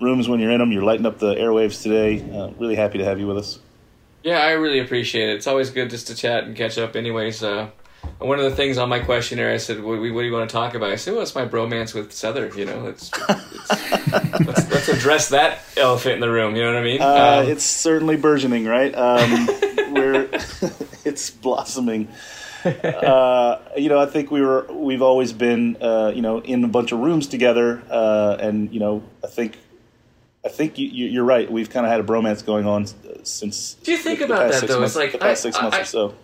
rooms when you're in them, you're lighting up the airwaves today. Uh, really happy to have you with us. Yeah, I really appreciate it. It's always good just to chat and catch up. Anyways, uh, one of the things on my questionnaire, I said, "What, what do you want to talk about?" I said, "Well, it's my bromance with Sother." You know, it's <laughs> let's, let's address that elephant in the room. You know what I mean? Uh, Um, it's certainly burgeoning, right? Um, <laughs> we're <laughs> it's blossoming. Uh, you know, I think we were we've always been uh, you know in a bunch of rooms together, uh, and you know, I think I think you, you're right. We've kind of had a bromance going on since. Do you think about past that, six though? Months, It's like, the past I- six months I- or so.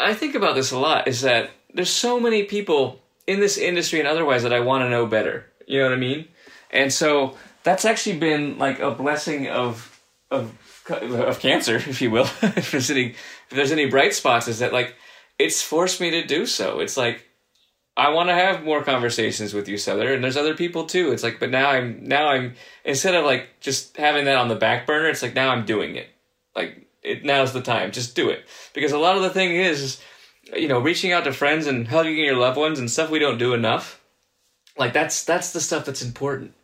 I think about this a lot is that there's so many people in this industry and otherwise that I want to know better. You know what I mean? And so that's actually been like a blessing of of of cancer, <laughs> if you will. <laughs> if there's any if there's any bright spots, is that like it's forced me to do so. It's like I want to have more conversations with you, Sother, and there's other people too. It's like, but now I'm now I'm instead of like just having that on the back burner, it's like now I'm doing it. Like it now's the time, just do it. Because a lot of the thing is, is you know, reaching out to friends and hugging your loved ones and stuff we don't do enough. Like that's that's the stuff that's important.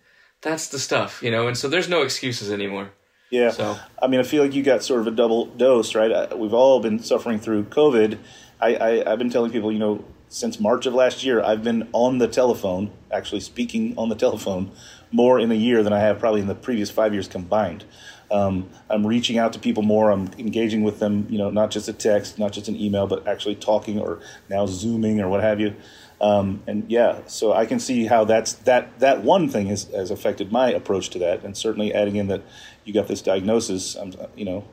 That's the stuff, you know. And so there's no excuses anymore. Yeah. So I mean, I feel like you got sort of a double dose, right? Uh, we've all been suffering through COVID. I, I, I've been telling people, you know, since March of last year, I've been on the telephone, actually speaking on the telephone, more in a year than I have probably in the previous five years combined. Um, I'm reaching out to people more. I'm engaging with them, you know, not just a text, not just an email, but actually talking or now Zooming or what have you. Um, and yeah, so I can see how that's that that one thing has, has affected my approach to that, and certainly adding in that you got this diagnosis. I'm, you know,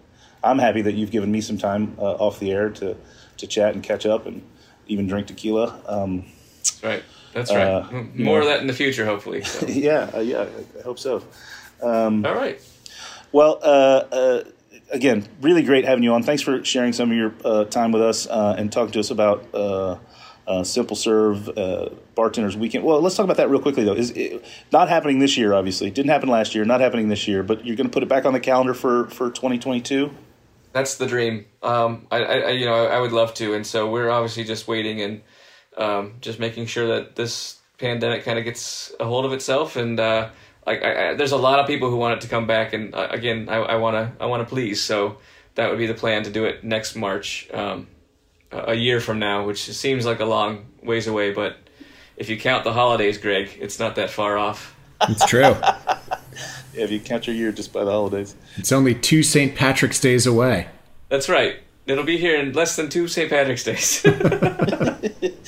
I'm happy that you've given me some time uh, off the air to to chat and catch up and even drink tequila. Um, that's right. That's right. Uh, you More know. of that in the future, hopefully. So. <laughs> yeah, uh, yeah, I, I hope so. Um, All right. Well, uh, uh, again, really great having you on. Thanks for sharing some of your uh, time with us uh, and talking to us about uh, Simple Serve uh, Bartenders Weekend. Well, let's talk about that real quickly, though. Is it, not happening this year, obviously. Didn't happen last year. Not happening this year. But you're going to put it back on the calendar for for 2022. That's the dream. Um, I, I, you know, I would love to, and so we're obviously just waiting and um, just making sure that this pandemic kind of gets a hold of itself. And uh, like, I, I, there's a lot of people who want it to come back, and uh, again, I, I wanna, I wanna please. So that would be the plan to do it next March, um, a a year from now, which seems like a long ways away, but if you count the holidays, Greg, it's not that far off. It's true. <laughs> Yeah, if you count your year just by the holidays. It's only two St. Patrick's days away. That's right. It'll be here in less than two St. Patrick's Days. <laughs> <laughs>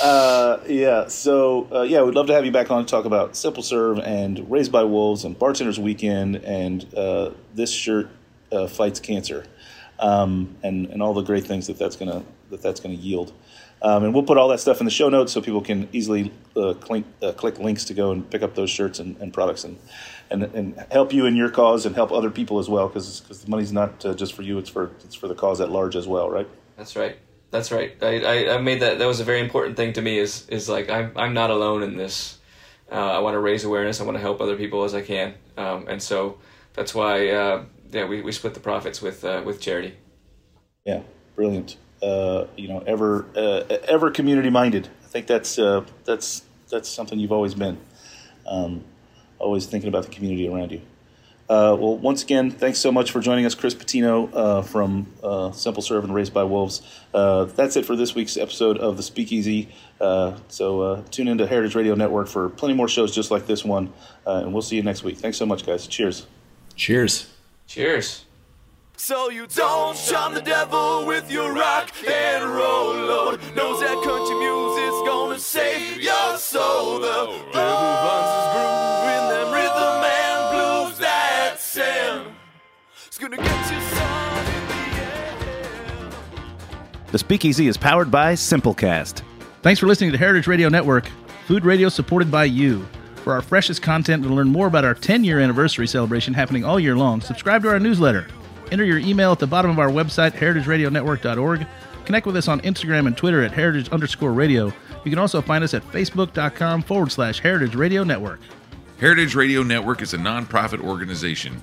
Uh, yeah, so uh, yeah, we'd love to have you back on to talk about Simple Serve and Raised by Wolves and Bartenders Weekend and uh, this shirt uh, fights cancer, um, and and all the great things that that's gonna that that's gonna yield. Um, and we'll put all that stuff in the show notes so people can easily uh, click, uh, click links to go and pick up those shirts and, and products and, and and help you in your cause and help other people as well because because the money's not uh, just for you; it's for it's for the cause at large as well, right? That's right. That's right. I, I, I made that. That was a very important thing to me. Is is like I'm I'm not alone in this. Uh, I want to raise awareness. I want to help other people as I can, um, and so that's why uh, yeah we, we split the profits with uh, with charity. Yeah, brilliant. Uh, you know, ever uh, ever community minded. I think that's uh, that's that's something you've always been. Um, always thinking about the community around you. Uh, well, once again, thanks so much for joining us, Chris Patino uh, from uh, Simple Serve and Raised by Wolves. Uh, that's it for this week's episode of the Speakeasy. Uh, so uh, tune into Heritage Radio Network for plenty more shows just like this one, and we'll see you next week. Thanks so much, guys. Cheers. Cheers. Cheers. So you don't shun the devil with your rock and roll load. Knows that country music's gonna save your soul. The devil finds the end. The Speakeasy is powered by Simplecast. Thanks for listening to Heritage Radio Network, food radio supported by you. For our freshest content and to learn more about our 10 year anniversary celebration happening all year long, subscribe to our newsletter. Enter your email at the bottom of our website, heritageradionetwork.org. Connect with us on Instagram and Twitter at heritage underscore radio. You can also find us at facebook.com forward slash heritage radio network. Heritage Radio Network is a nonprofit organization